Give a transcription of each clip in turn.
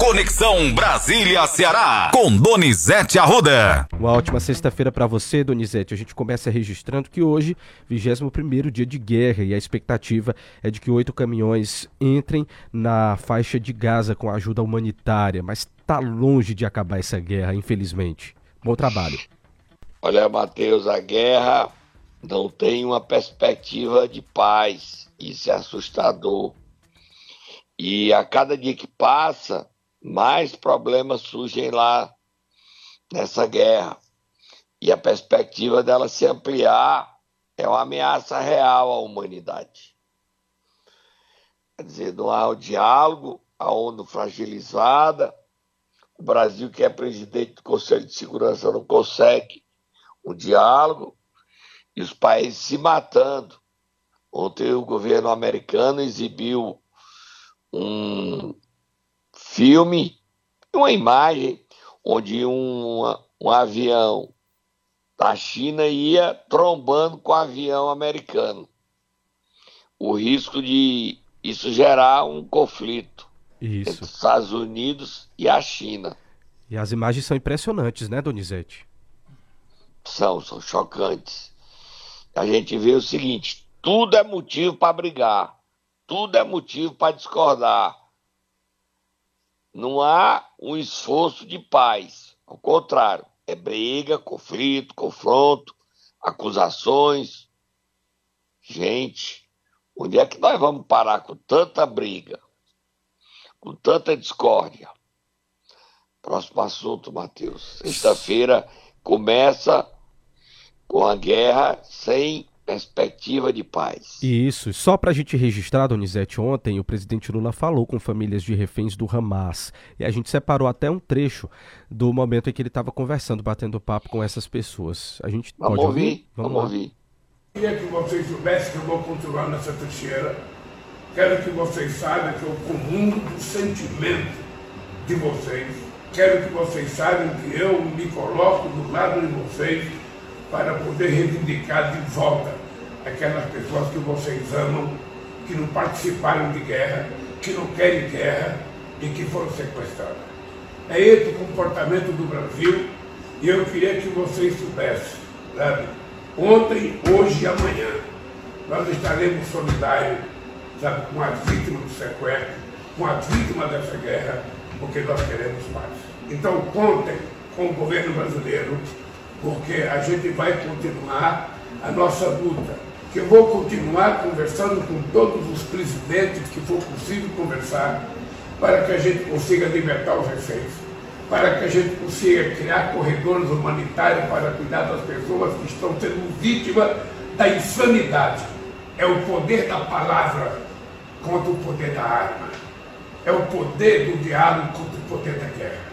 Conexão Brasília-Ceará, com Donizete Arruda. Uma ótima sexta-feira para você, Donizete. A gente começa registrando que hoje, 21 dia de guerra, e a expectativa é de que oito caminhões entrem na faixa de Gaza com ajuda humanitária, mas está longe de acabar essa guerra, infelizmente. Bom trabalho. Olha, Matheus, a guerra não tem uma perspectiva de paz. Isso é assustador. E a cada dia que passa, mais problemas surgem lá nessa guerra. E a perspectiva dela se ampliar é uma ameaça real à humanidade. Quer dizer, não há o diálogo, a ONU fragilizada, o Brasil, que é presidente do Conselho de Segurança, não consegue o diálogo, e os países se matando. Ontem o governo americano exibiu um filme, uma imagem onde um, um avião da China ia trombando com o avião americano. O risco de isso gerar um conflito isso. entre os Estados Unidos e a China. E as imagens são impressionantes, né, Donizete? São, são chocantes. A gente vê o seguinte: tudo é motivo para brigar, tudo é motivo para discordar. Não há um esforço de paz. Ao contrário, é briga, conflito, confronto, acusações. Gente, onde é que nós vamos parar com tanta briga, com tanta discórdia? Próximo assunto, Matheus. Sexta-feira começa com a guerra sem perspectiva de paz. Isso, só para a gente registrar, Donizete, ontem o presidente Lula falou com famílias de reféns do Hamas e a gente separou até um trecho do momento em que ele estava conversando, batendo papo com essas pessoas. A gente vamos pode ouvir? ouvir? Vamos, vamos ouvir. Queria que vocês soubessem que eu vou continuar nessa trincheira. Quero que vocês saibam que eu comungo do sentimento de vocês. Quero que vocês saibam que eu me coloco do lado de vocês para poder reivindicar de volta aquelas pessoas que vocês amam, que não participaram de guerra, que não querem guerra e que foram sequestradas. É esse o comportamento do Brasil e eu queria que vocês soubessem, sabe? Ontem, hoje e amanhã, nós estaremos solidários sabe, com as vítimas do sequestro, com as vítimas dessa guerra, porque nós queremos paz. Então, contem com o governo brasileiro porque a gente vai continuar a nossa luta. Que eu vou continuar conversando com todos os presidentes que for possível conversar, para que a gente consiga libertar os reféns, para que a gente consiga criar corredores humanitários para cuidar das pessoas que estão sendo vítimas da insanidade. É o poder da palavra contra o poder da arma. É o poder do diálogo contra o poder da guerra.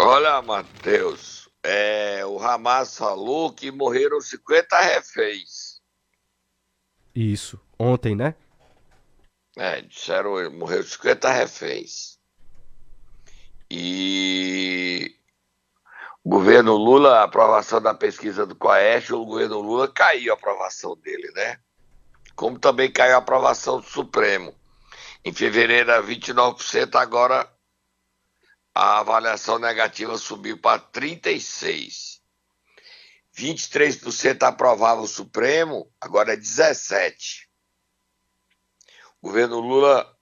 Olha, Matheus, é, o Hamas falou que morreram 50 reféns. Isso, ontem, né? É, disseram morreram 50 reféns. E o governo Lula, a aprovação da pesquisa do Coeste, o governo Lula caiu a aprovação dele, né? Como também caiu a aprovação do Supremo. Em fevereiro era 29%, agora a avaliação negativa subiu para 36. 23% aprovava o Supremo, agora é 17. O governo Lula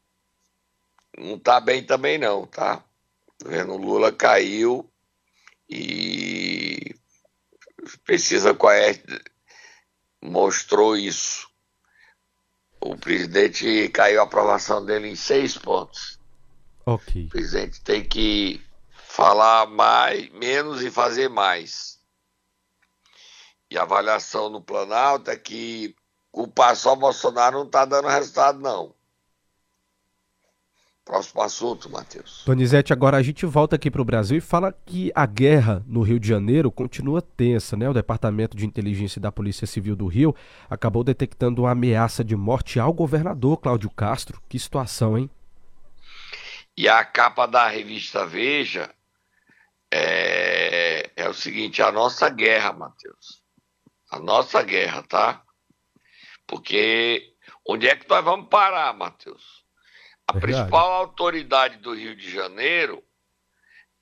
não está bem também não, tá? O governo Lula caiu e pesquisa Coeste mostrou isso. O presidente caiu a aprovação dele em seis pontos. Ok. O presidente tem que falar mais, menos e fazer mais. E a avaliação no Planalto é que culpar só Bolsonaro não está dando resultado, não. Próximo assunto, Matheus. Donizete, agora a gente volta aqui para o Brasil e fala que a guerra no Rio de Janeiro continua tensa, né? O Departamento de Inteligência da Polícia Civil do Rio acabou detectando uma ameaça de morte ao governador Cláudio Castro. Que situação, hein? E a capa da revista Veja é, é o seguinte: a nossa guerra, Matheus. A nossa guerra, tá? Porque onde é que nós vamos parar, Matheus? A Verdade. principal autoridade do Rio de Janeiro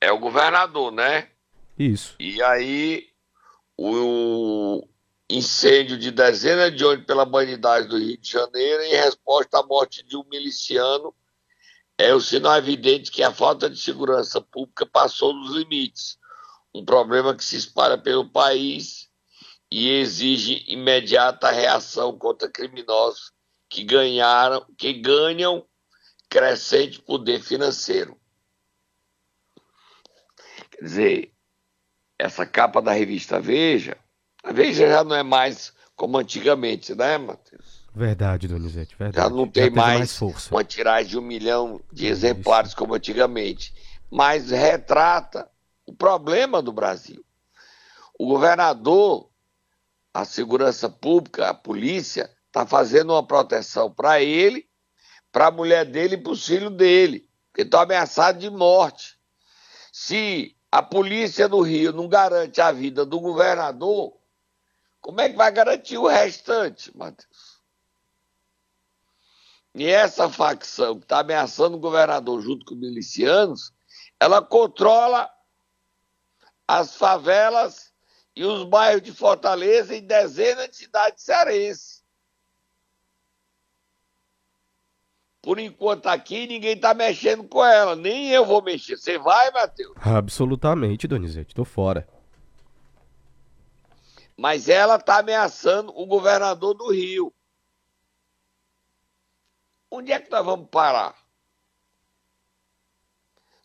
é o governador, né? Isso. E aí, o incêndio de dezenas de ônibus pela bandidagem do Rio de Janeiro, em resposta à morte de um miliciano, é o sinal evidente que a falta de segurança pública passou dos limites. Um problema que se espalha pelo país e exige imediata reação contra criminosos que ganharam, que ganham crescente poder financeiro. Quer dizer, essa capa da revista Veja, a Veja já não é mais como antigamente, né, Matheus? Verdade, Donizete, verdade. Já não tem já mais, mais uma tiragem de um milhão de exemplares Isso. como antigamente. Mas retrata o problema do Brasil. O governador, a segurança pública, a polícia, está fazendo uma proteção para ele, para a mulher dele e para o filho dele, que estão ameaçados de morte. Se a polícia do Rio não garante a vida do governador, como é que vai garantir o restante, Matheus? E essa facção que está ameaçando o governador junto com milicianos, ela controla as favelas e os bairros de Fortaleza e dezenas de cidades cearenses. Por enquanto aqui ninguém está mexendo com ela, nem eu vou mexer. Você vai, Matheus? Absolutamente, Donizete, estou fora. Mas ela está ameaçando o governador do Rio. Onde é que nós vamos parar?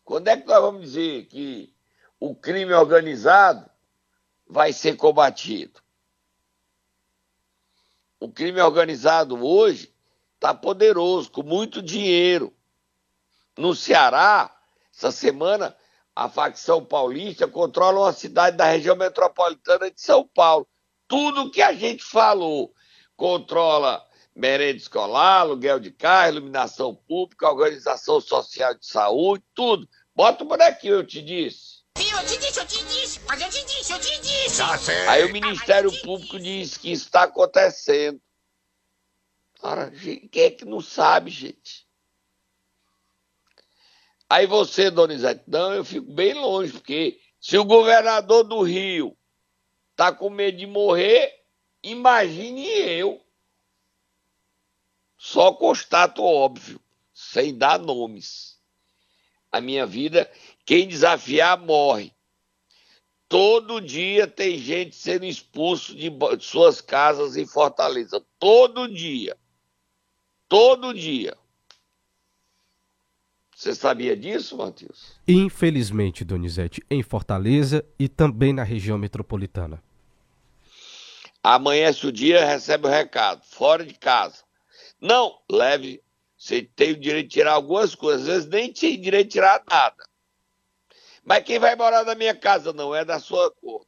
Quando é que nós vamos dizer que o crime organizado vai ser combatido? O crime organizado hoje está poderoso, com muito dinheiro. No Ceará, essa semana, a facção paulista controla uma cidade da região metropolitana de São Paulo. Tudo que a gente falou controla merenda escolar, aluguel de carro, iluminação pública, organização social de saúde, tudo. Bota o bonequinho, eu te disse. Eu te disse, eu te disse, mas eu te disse, eu te disse. Aí o Ministério Público diz que isso está acontecendo. Ora, quem é que não sabe, gente? Aí você, Donizete, não, eu fico bem longe, porque se o governador do Rio tá com medo de morrer, imagine eu. Só constato óbvio, sem dar nomes. A minha vida, quem desafiar morre. Todo dia tem gente sendo expulso de suas casas em Fortaleza. Todo dia. Todo dia. Você sabia disso, Matheus? Infelizmente, Donizete, em Fortaleza e também na região metropolitana. Amanhece o dia, recebe o recado, fora de casa. Não, leve, você tem o direito de tirar algumas coisas, às vezes nem tem direito de tirar nada. Mas quem vai morar na minha casa não é da sua conta.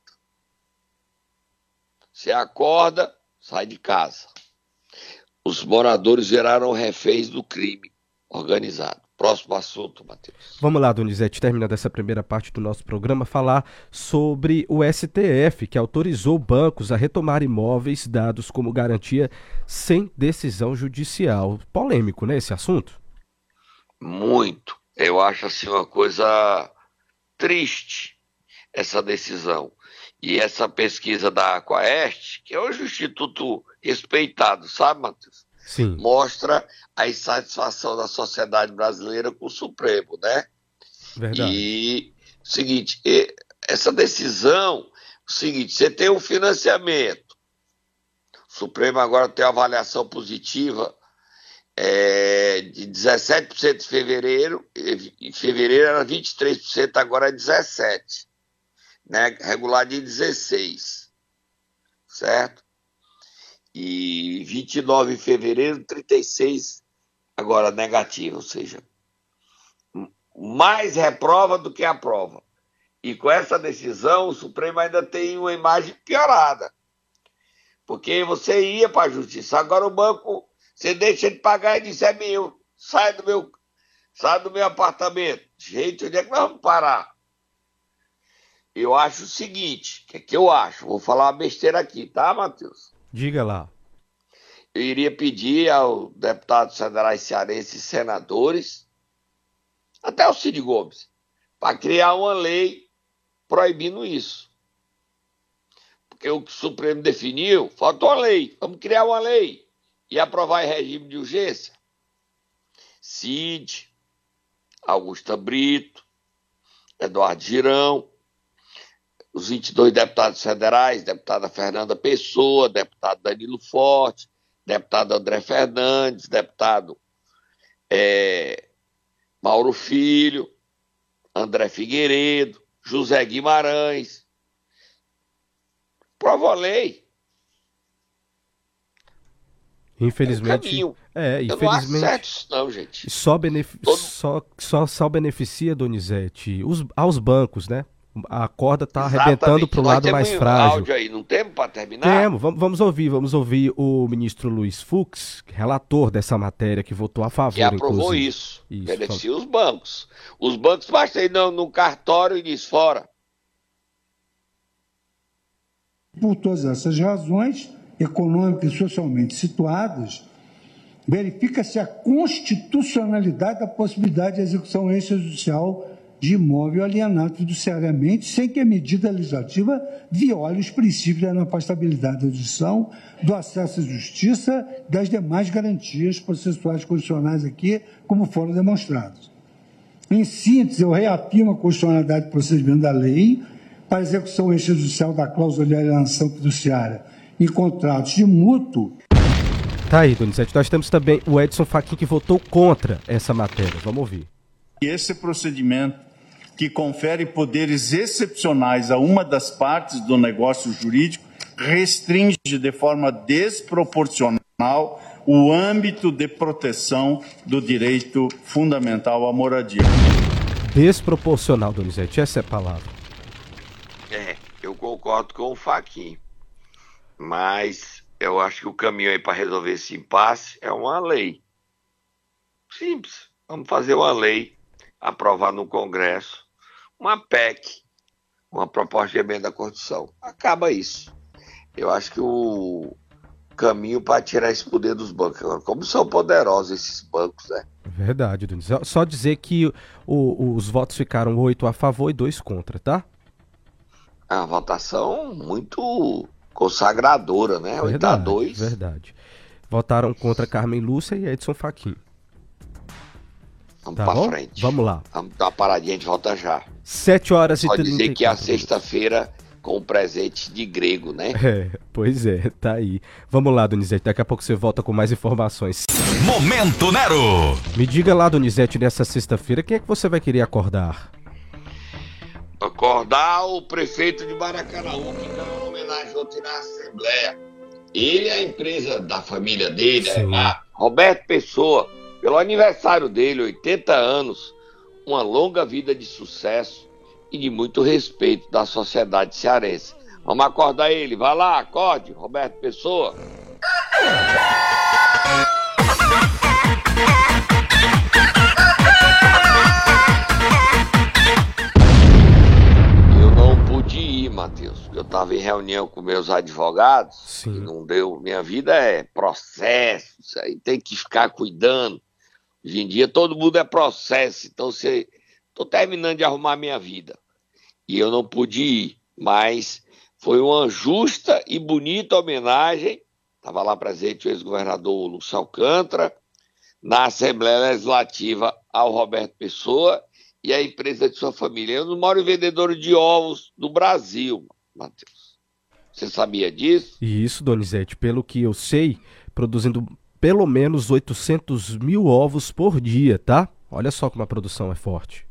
Você acorda, sai de casa os moradores viraram reféns do crime organizado. Próximo assunto, Matheus. Vamos lá, Donizete, terminando essa primeira parte do nosso programa, falar sobre o STF, que autorizou bancos a retomar imóveis dados como garantia sem decisão judicial. Polêmico, né, esse assunto? Muito. Eu acho assim uma coisa triste essa decisão. E essa pesquisa da Aquaeste, que é hoje o Instituto respeitado, sabe, Matheus? Sim. Mostra a insatisfação da sociedade brasileira com o Supremo, né? Verdade. E seguinte, essa decisão, o seguinte, você tem um financiamento. O Supremo agora tem uma avaliação positiva é, de 17% de fevereiro, em fevereiro era 23%, agora é 17%, né? regular de 16%, certo? E 29 de fevereiro, 36 agora negativo, ou seja, mais reprova do que aprova. E com essa decisão, o Supremo ainda tem uma imagem piorada. Porque você ia para a justiça, agora o banco, você deixa de pagar e diz: é meu, sai do meu, sai do meu apartamento. Gente, onde é que nós vamos parar? Eu acho o seguinte: o que é que eu acho? Vou falar uma besteira aqui, tá, Matheus? Diga lá. eu iria pedir ao deputados federais cearenses e senadores, até o Cid Gomes, para criar uma lei proibindo isso. Porque o que o Supremo definiu, faltou a lei. Vamos criar uma lei e aprovar em regime de urgência. Cid, Augusta Brito, Eduardo Girão, os 22 deputados federais, deputada Fernanda Pessoa, deputado Danilo Forte, deputado André Fernandes, deputado é, Mauro Filho, André Figueiredo, José Guimarães. Prova a lei. Infelizmente. É, é infelizmente. Não isso, não, gente. Só, benef... Todo... só, só, só beneficia, Donizete, os, aos bancos, né? A corda está arrebentando para o lado mais um frágil. áudio aí, não temos para terminar? Temos, vamos, vamos ouvir, vamos ouvir o ministro Luiz Fux, relator dessa matéria, que votou a favor, Que aprovou inclusive. isso, isso beneficia os bancos. Os bancos basta ir no, no cartório e diz fora. Por todas essas razões, econômicas e socialmente situadas, verifica-se a constitucionalidade da possibilidade de execução extrajudicial de imóvel alienado fiduciariamente, sem que a medida legislativa viole os princípios da inafastabilidade da justiça, do acesso à justiça das demais garantias processuais constitucionais aqui, como foram demonstrados. Em síntese, eu reafirmo a constitucionalidade do procedimento da lei para a execução extrajudicial da cláusula de alienação fiduciária em contratos de mútuo. Tá aí, Donizete. Nós temos também o Edson Fachin que votou contra essa matéria. Vamos ouvir. Esse procedimento que confere poderes excepcionais a uma das partes do negócio jurídico, restringe de forma desproporcional o âmbito de proteção do direito fundamental à moradia. Desproporcional, Donizete, essa é a palavra. É, eu concordo com o Faquin, mas eu acho que o caminho aí para resolver esse impasse é uma lei. Simples. Vamos fazer uma lei aprovar no Congresso uma PEC, uma proposta de emenda à Constituição. Acaba isso. Eu acho que o caminho para tirar esse poder dos bancos. Agora, como são poderosos esses bancos, né? Verdade, Dunis. Só dizer que o, os votos ficaram oito a favor e dois contra, tá? É uma votação muito consagradora, né? Oito a dois. Verdade. Votaram contra Carmen Lúcia e Edson Fachin. Vamos tá pra bom? frente. Vamos lá. Vamos dar uma paradinha, a gente volta já. 7 horas e Pode dizer que é a sexta-feira com presente de grego, né? É, pois é, tá aí. Vamos lá, Donizete, daqui a pouco você volta com mais informações. Momento Nero! Me diga lá, Donizete, nessa sexta-feira, quem é que você vai querer acordar? Acordar o prefeito de Maracanãú, que dá uma homenagem ontem na Assembleia. Ele é a empresa da família dele, é lá, Roberto Pessoa pelo aniversário dele, 80 anos, uma longa vida de sucesso e de muito respeito da sociedade cearense. Vamos acordar ele, vai lá, acorde, Roberto Pessoa. Eu não pude ir, Matheus. Eu estava em reunião com meus advogados Sim. e não deu. Minha vida é processo, isso aí tem que ficar cuidando. Hoje em dia todo mundo é processo, então você estou terminando de arrumar minha vida. E eu não pude ir, mas foi uma justa e bonita homenagem. Estava lá presente o ex-governador Lúcio Alcântara, na Assembleia Legislativa ao Roberto Pessoa e a empresa de sua família. Eu não moro vendedor de ovos do Brasil, Matheus. Você sabia disso? Isso, Donizete, pelo que eu sei, produzindo pelo menos 800 mil ovos por dia, tá? Olha só como a produção é forte.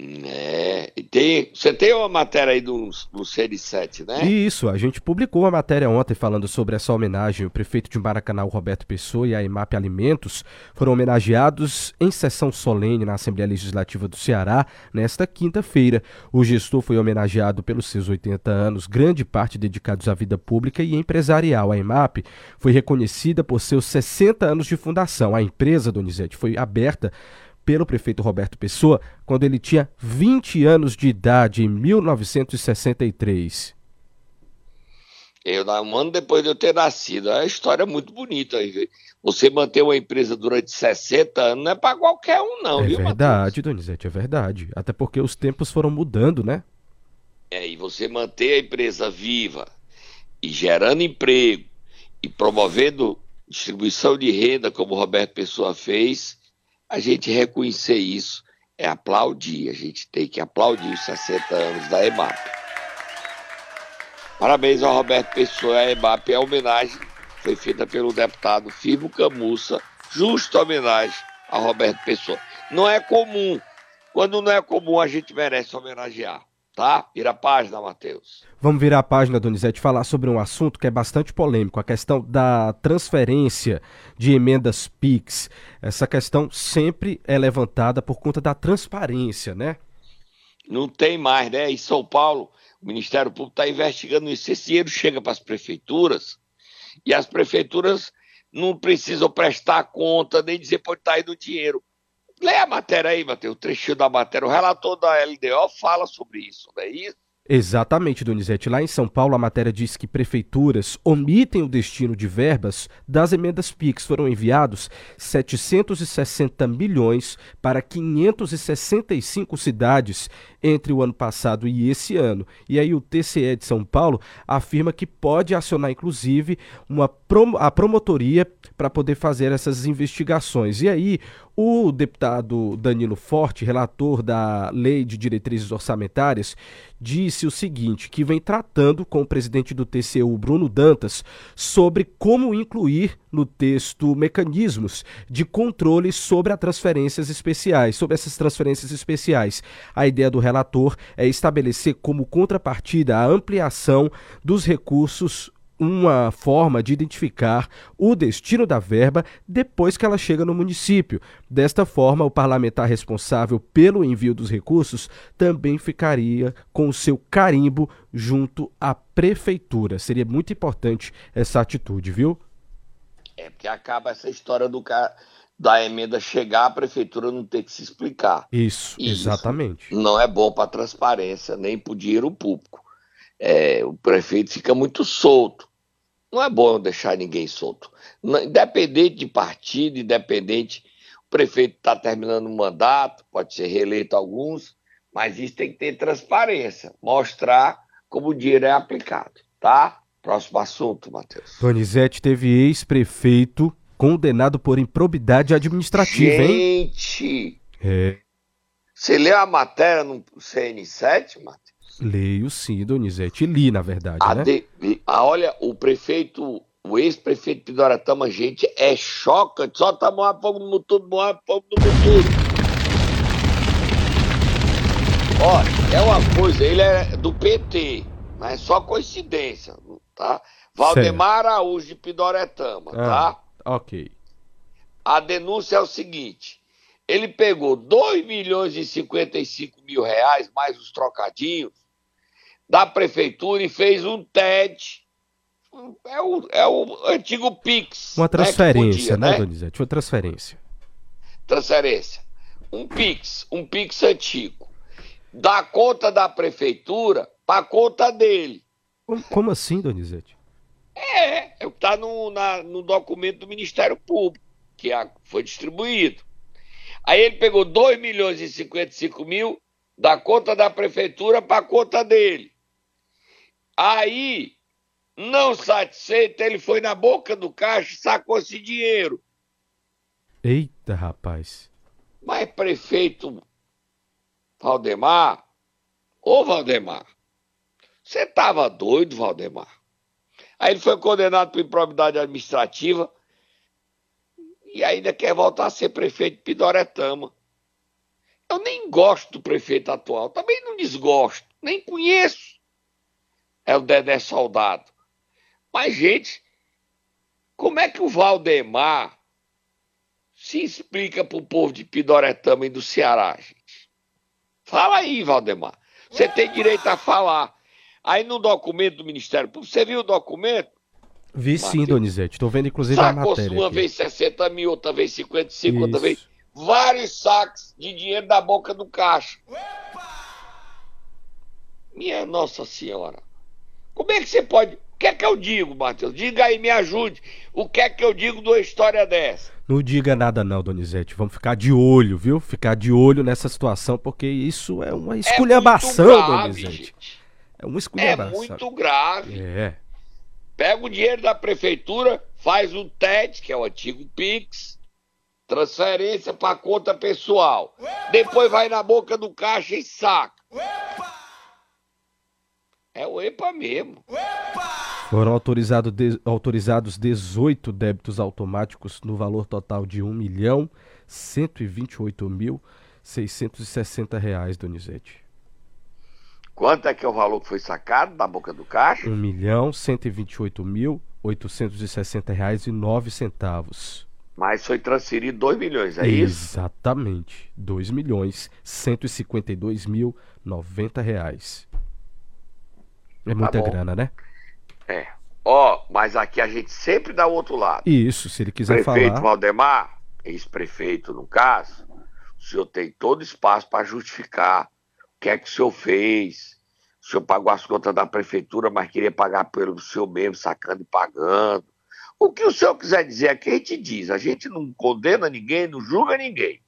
É, tem, você tem uma matéria aí do, do CN7, né? Isso, a gente publicou uma matéria ontem falando sobre essa homenagem. O prefeito de Maracanã, Roberto Pessoa, e a EMAP Alimentos foram homenageados em sessão solene na Assembleia Legislativa do Ceará nesta quinta-feira. O gestor foi homenageado pelos seus 80 anos, grande parte dedicados à vida pública e empresarial. A EMAP foi reconhecida por seus 60 anos de fundação. A empresa, Donizete, foi aberta pelo prefeito Roberto Pessoa quando ele tinha 20 anos de idade, em 1963. Eu, um ano depois de eu ter nascido. É uma história muito bonita. Você manter uma empresa durante 60 anos não é para qualquer um, não, é viu, verdade, Matheus? Donizete, é verdade. Até porque os tempos foram mudando, né? É, e você manter a empresa viva e gerando emprego e promovendo distribuição de renda, como o Roberto Pessoa fez, a gente reconhecer isso é aplaudir. A gente tem que aplaudir os 60 anos da EMAP. Parabéns ao Roberto Pessoa. A EMAP, a homenagem foi feita pelo deputado Firmo Camussa, justa homenagem ao Roberto Pessoa. Não é comum. Quando não é comum, a gente merece homenagear tá? Vira a página, Matheus. Vamos virar a página, Donizete, falar sobre um assunto que é bastante polêmico, a questão da transferência de emendas PIX. Essa questão sempre é levantada por conta da transparência, né? Não tem mais, né? Em São Paulo, o Ministério Público está investigando isso. Esse dinheiro chega para as prefeituras e as prefeituras não precisam prestar conta nem dizer por estar tá indo dinheiro. Lê a matéria aí, Matheus, o trechinho da matéria. O relator da LDO fala sobre isso, não é isso? Exatamente, Donizete. Lá em São Paulo, a matéria diz que prefeituras omitem o destino de verbas das emendas PIX. Foram enviados 760 milhões para 565 cidades entre o ano passado e esse ano. E aí o TCE de São Paulo afirma que pode acionar, inclusive, uma prom a promotoria para poder fazer essas investigações. E aí o deputado Danilo Forte, relator da Lei de Diretrizes Orçamentárias, disse o seguinte: que vem tratando com o presidente do TCU, Bruno Dantas, sobre como incluir no texto mecanismos de controle sobre as transferências especiais, sobre essas transferências especiais. A ideia do relator é estabelecer como contrapartida a ampliação dos recursos uma forma de identificar o destino da verba depois que ela chega no município. Desta forma, o parlamentar responsável pelo envio dos recursos também ficaria com o seu carimbo junto à prefeitura. Seria muito importante essa atitude, viu? É porque acaba essa história do cara da emenda chegar, a prefeitura não ter que se explicar. Isso, Isso exatamente. Não é bom para a transparência, nem para o dinheiro público. É, o prefeito fica muito solto. Não é bom deixar ninguém solto. Independente de partido, independente, o prefeito está terminando o mandato, pode ser reeleito alguns, mas isso tem que ter transparência, mostrar como o dinheiro é aplicado, tá? Próximo assunto, Matheus. Donizete teve ex-prefeito condenado por improbidade administrativa, Gente, hein? Gente! É. Você leu a matéria no CN7, Matheus? Leio sim, Donizete. Li, na verdade. A né? De, a, olha, o prefeito, o ex-prefeito Pidoratama, gente, é chocante. Só tá moar fogo no motor, moar fogo no motor. Olha, é uma coisa, ele é do PT, mas é só coincidência, tá? Valdemar Araújo de Pidoretama, ah, tá? Ok. A denúncia é o seguinte: ele pegou 2 milhões e 55 mil reais, mais os trocadinhos, da prefeitura e fez um TED. É o, é o antigo Pix. Uma transferência, né, podia, né, né, Donizete? Uma transferência. Transferência. Um Pix, um Pix antigo. Da conta da prefeitura para conta dele. Como assim, Donizete? É, é o que está no, no documento do Ministério Público, que foi distribuído. Aí ele pegou 2 milhões e 55 mil da conta da prefeitura para a conta dele. Aí, não satisfeito, ele foi na boca do caixa e sacou esse dinheiro. Eita, rapaz. Mas prefeito Valdemar, ô Valdemar, você tava doido, Valdemar? Aí ele foi condenado por improbidade administrativa e ainda quer voltar a ser prefeito de Pidoretama. Eu nem gosto do prefeito atual, também não desgosto, nem conheço é o Dedé Soldado. Mas, gente, como é que o Valdemar se explica para o povo de Pidoretama e do Ceará, gente? Fala aí, Valdemar. Você tem direito a falar. Aí no documento do Ministério Público, você viu o documento? Vi Mateus? sim, Donizete. Estou vendo inclusive Sacou a matéria. uma aqui. vez 60 mil, outra vez 55, Isso. outra vez. Vários saques de dinheiro da boca do caixa. Minha Nossa Senhora. Como é que você pode. que é que eu digo, Matheus? Diga aí, me ajude. O que é que eu digo de uma história dessa? Não diga nada não, Donizete. Vamos ficar de olho, viu? Ficar de olho nessa situação, porque isso é uma esculhambação, é grave, Donizete. gente. É uma É esculhambação. muito grave. É. Pega o dinheiro da prefeitura, faz o TED, que é o antigo Pix, transferência para conta pessoal. Depois vai na boca do caixa e saca. É o EPA mesmo. Foram autorizado de- autorizados 18 débitos automáticos no valor total de R$ 1 milhão 128 mil 660 reais, Donizete. Quanto é que é o valor que foi sacado da boca do caixa? 1 milhão 128 mil 860 reais e 9 centavos. Mas foi transferido 2 milhões, é isso? Exatamente. 2 milhões 152 mil 90 reais. É muita bom. grana, né? É. Ó, mas aqui a gente sempre dá o outro lado. Isso, se ele quiser Prefeito falar. Valdemar, ex-prefeito no caso, o senhor tem todo espaço para justificar o que é que o senhor fez. O senhor pagou as contas da prefeitura, mas queria pagar pelo senhor mesmo, sacando e pagando. O que o senhor quiser dizer aqui, a gente diz. A gente não condena ninguém, não julga ninguém.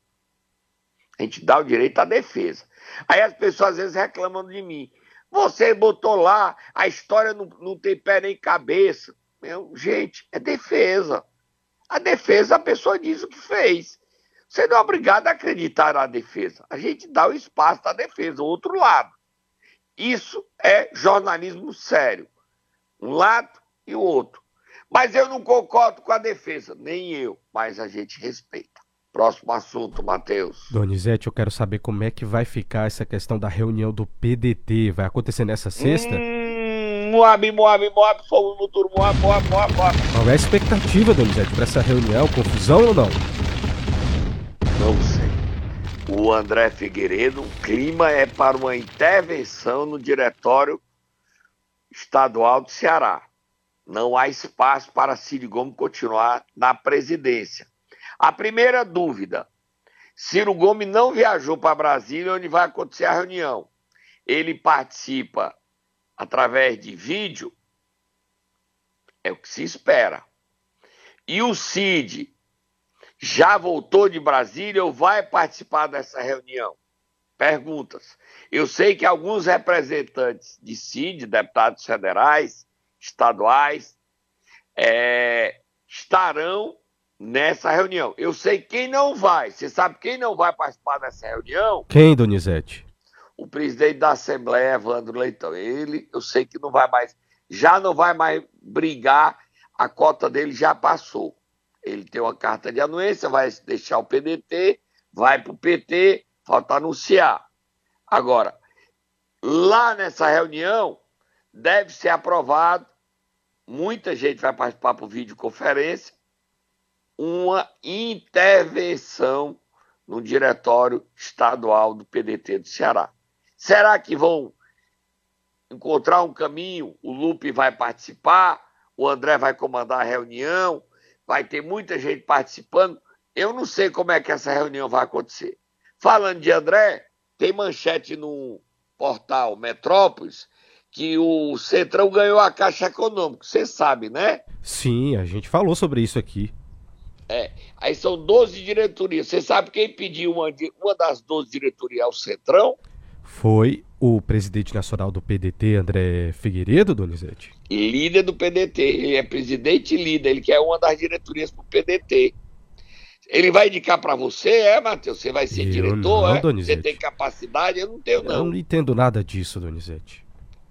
A gente dá o direito à defesa. Aí as pessoas às vezes reclamam de mim. Você botou lá, a história não, não tem pé nem cabeça. Meu, gente, é defesa. A defesa, a pessoa diz o que fez. Você não é obrigado a acreditar na defesa. A gente dá o espaço da defesa, o outro lado. Isso é jornalismo sério. Um lado e o outro. Mas eu não concordo com a defesa, nem eu, mas a gente respeita. Próximo assunto, Matheus. Donizete, eu quero saber como é que vai ficar essa questão da reunião do PDT. Vai acontecer nessa sexta? Hum, Moab, Moab, Moab, fogo no turno, Moab, Moab, Moab, Moab. Qual é a expectativa, Donizete, para essa reunião? Confusão ou não? Não sei. O André Figueiredo, o clima é para uma intervenção no Diretório Estadual do Ceará. Não há espaço para Ciro Gomes continuar na presidência. A primeira dúvida: Ciro Gomes não viajou para Brasília, onde vai acontecer a reunião. Ele participa através de vídeo, é o que se espera. E o Cid já voltou de Brasília ou vai participar dessa reunião? Perguntas. Eu sei que alguns representantes de CID, deputados federais, estaduais, é, estarão nessa reunião. Eu sei quem não vai. Você sabe quem não vai participar dessa reunião? Quem, Donizete? O presidente da Assembleia, Evandro Leitão. Ele, eu sei que não vai mais, já não vai mais brigar, a cota dele já passou. Ele tem uma carta de anuência, vai deixar o PDT, vai para o PT, falta anunciar. Agora, lá nessa reunião, deve ser aprovado, muita gente vai participar por videoconferência, uma intervenção no diretório estadual do PDT do Ceará. Será que vão encontrar um caminho? O Lupe vai participar, o André vai comandar a reunião, vai ter muita gente participando. Eu não sei como é que essa reunião vai acontecer. Falando de André, tem manchete no portal Metrópolis que o Centrão ganhou a Caixa Econômica. Você sabe, né? Sim, a gente falou sobre isso aqui. Aí são 12 diretorias. Você sabe quem pediu uma, uma das 12 diretorias ao Centrão? Foi o presidente nacional do PDT, André Figueiredo, Donizete? Líder do PDT. Ele é presidente e líder. Ele quer uma das diretorias para o PDT. Ele vai indicar para você, é, Matheus? Você vai ser Eu diretor, não, é? Donizete. Você tem capacidade? Eu não tenho, Eu não. não entendo nada disso, Donizete.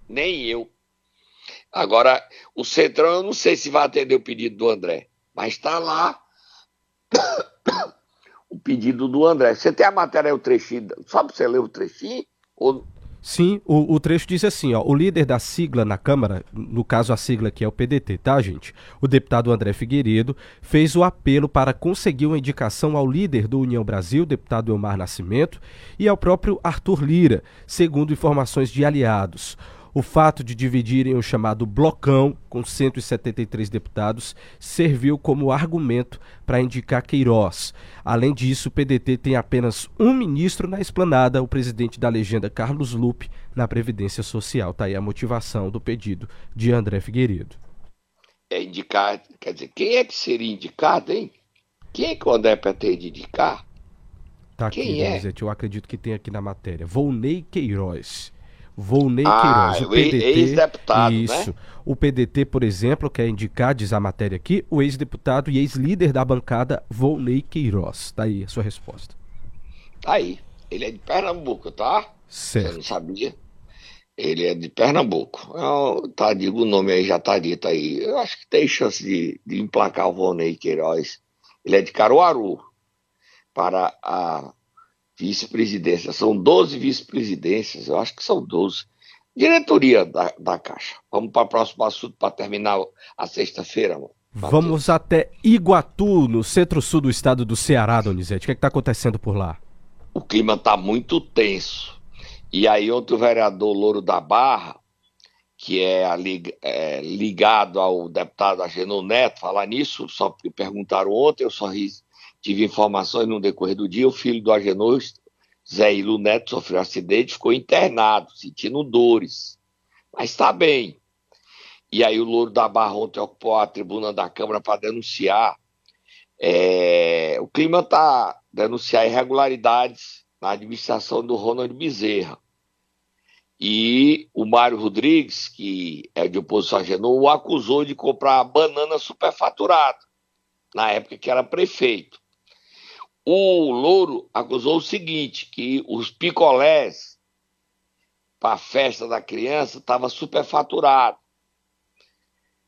Nem eu. Agora, o Centrão, eu não sei se vai atender o pedido do André, mas está lá o pedido do André. Você tem a matéria, aí, o trechinho, só para você ler o trechinho? Ou... Sim, o, o trecho diz assim, ó, o líder da sigla na Câmara, no caso a sigla que é o PDT, tá, gente? O deputado André Figueiredo fez o apelo para conseguir uma indicação ao líder do União Brasil, deputado Elmar Nascimento, e ao próprio Arthur Lira, segundo informações de aliados. O fato de dividirem o chamado blocão, com 173 deputados, serviu como argumento para indicar Queiroz. Além disso, o PDT tem apenas um ministro na esplanada, o presidente da legenda Carlos Lupe, na Previdência Social. Está aí a motivação do pedido de André Figueiredo. É indicar, quer dizer, quem é que seria indicado, hein? Quem é que o André pretende indicar? Tá aqui, Quem é? eu acredito que tem aqui na matéria. Volney Queiroz. Volney Ah, Queiroz, o o ex- PDT. ex-deputado, né? Isso. O PDT, por exemplo, quer indicar, diz a matéria aqui, o ex-deputado e ex-líder da bancada, Volney Queiroz. Tá aí a sua resposta. Tá aí. Ele é de Pernambuco, tá? Você Certo. não sabia? Ele é de Pernambuco. Eu, tá, digo o nome aí, já tá dito aí. Eu acho que tem chance de, de emplacar o Vonei Queiroz. Ele é de Caruaru para a vice-presidência. São 12 vice-presidências, eu acho que são 12. Diretoria da, da Caixa. Vamos para o próximo assunto para terminar a sexta-feira, mano. Vamos até Iguatu, no centro-sul do estado do Ceará, Donizete. O que é está acontecendo por lá? o clima está muito tenso. E aí ontem o vereador Louro da Barra, que é, a lig- é, ligado ao deputado Agenor Neto, falar nisso, só porque perguntaram ontem, eu só ri- tive informações no decorrer do dia, o filho do Agenor, Zé Ilu Neto, sofreu um acidente, ficou internado, sentindo dores. Mas está bem. E aí o Louro da Barra ontem ocupou a tribuna da Câmara para denunciar é, o clima está denunciar irregularidades na administração do Ronald Bezerra. E o Mário Rodrigues, que é de oposição a Genô, o acusou de comprar banana superfaturada, na época que era prefeito. O Louro acusou o seguinte, que os picolés para a festa da criança estava superfaturado.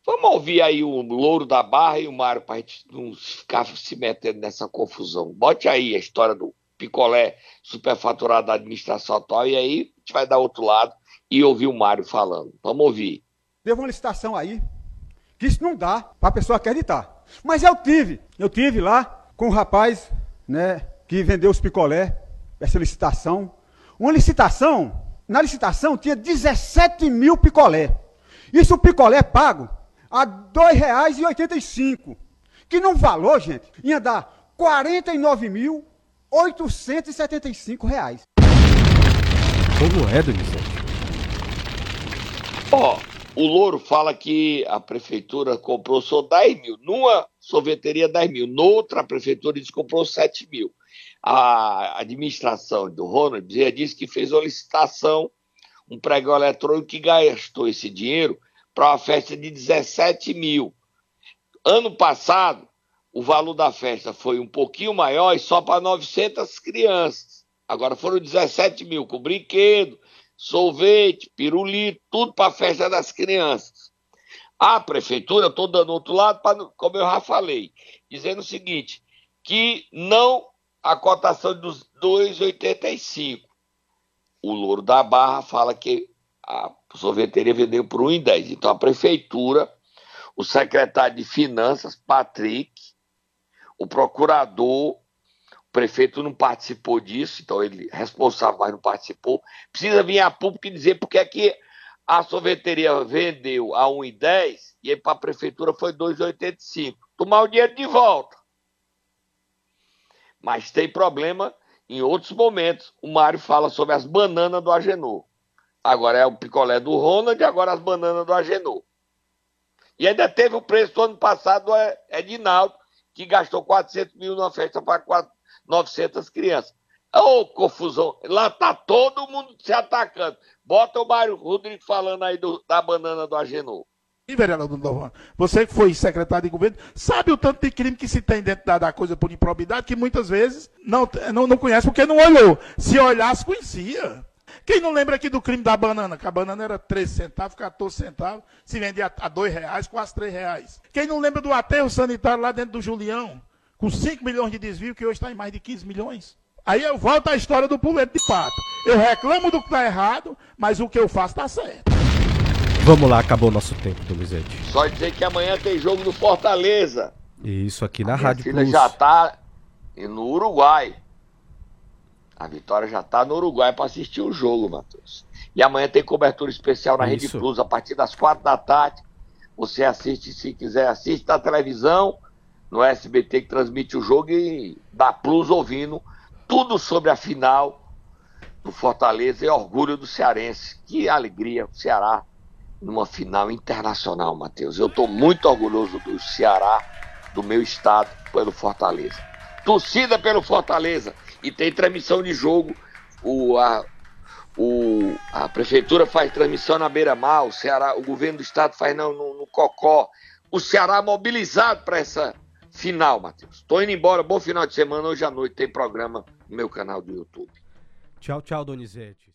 Vamos ouvir aí o Louro da Barra e o Mário para a gente não ficar se metendo nessa confusão. Bote aí a história do picolé superfaturado da administração atual e aí a gente vai dar outro lado e ouvir o Mário falando. Vamos ouvir. Teve uma licitação aí, que isso não dá para a pessoa acreditar. Mas eu tive, eu tive lá com o rapaz, né, que vendeu os picolé, essa licitação. Uma licitação, na licitação tinha 17 mil picolé. Isso o picolé pago a R$ 2,85. Que num valor, gente, ia dar 49.875 reais. Como é, Donizete? Ó, o Louro fala que a prefeitura comprou só 10 mil. Numa sorveteria, 10 mil. Noutra, prefeitura que comprou 7 mil. A administração do Ronald disse que fez uma licitação, um pregão eletrônico que gastou esse dinheiro para uma festa de 17 mil. Ano passado, o valor da festa foi um pouquinho maior e só para 900 crianças. Agora foram 17 mil com brinquedo, sorvete, pirulito, tudo para a festa das crianças. A prefeitura, estou dando outro lado, pra, como eu já falei, dizendo o seguinte, que não a cotação dos 2,85. O Louro da Barra fala que a sorveteria vendeu por 1,10. Então a prefeitura, o secretário de Finanças, Patrick, o procurador, o prefeito não participou disso, então ele responsável, mas não participou. Precisa vir a público e dizer porque é que a sorveteria vendeu a 1,10 e para a prefeitura foi 2,85. Tomar o dinheiro de volta. Mas tem problema em outros momentos. O Mário fala sobre as bananas do Agenor. Agora é o picolé do Ronald e agora as bananas do Agenor. E ainda teve o preço do ano passado do Edinaldo, que gastou 400 mil numa festa para 900 crianças. Ô, confusão. Lá tá todo mundo se atacando. Bota o Mário Rodrigues falando aí do- da banana do Agenor. E, vereador Dovan, você que foi secretário de governo, sabe o tanto de crime que se tem dentro da, da coisa por improbidade, que muitas vezes não, não, não conhece porque não olhou. Se olhasse, conhecia. Quem não lembra aqui do crime da banana? Que a banana era 13 centavos, 14 centavos, se vendia a 2 reais, quase 3 reais. Quem não lembra do aterro sanitário lá dentro do Julião, com 5 milhões de desvio, que hoje está em mais de 15 milhões? Aí eu volto à história do puleto de pato. Eu reclamo do que está errado, mas o que eu faço está certo. Vamos lá, acabou o nosso tempo, Donizete. Só dizer que amanhã tem jogo do Fortaleza. Isso aqui na A Rádio filha Plus. já tá no Uruguai. A Vitória já tá no Uruguai para assistir o jogo, Matheus. E amanhã tem cobertura especial na Rede Isso. Plus a partir das quatro da tarde. Você assiste, se quiser, assiste na televisão, no SBT que transmite o jogo e da Plus ouvindo tudo sobre a final do Fortaleza e orgulho do cearense. Que alegria o Ceará numa final internacional, Matheus. Eu estou muito orgulhoso do Ceará, do meu estado, pelo Fortaleza. Torcida pelo Fortaleza. E tem transmissão de jogo. O, a, o, a prefeitura faz transmissão na beira-mar, o, Ceará, o governo do estado faz no, no, no Cocó. O Ceará mobilizado para essa final, Matheus. Estou indo embora. Bom final de semana. Hoje à noite tem programa no meu canal do YouTube. Tchau, tchau, Donizete.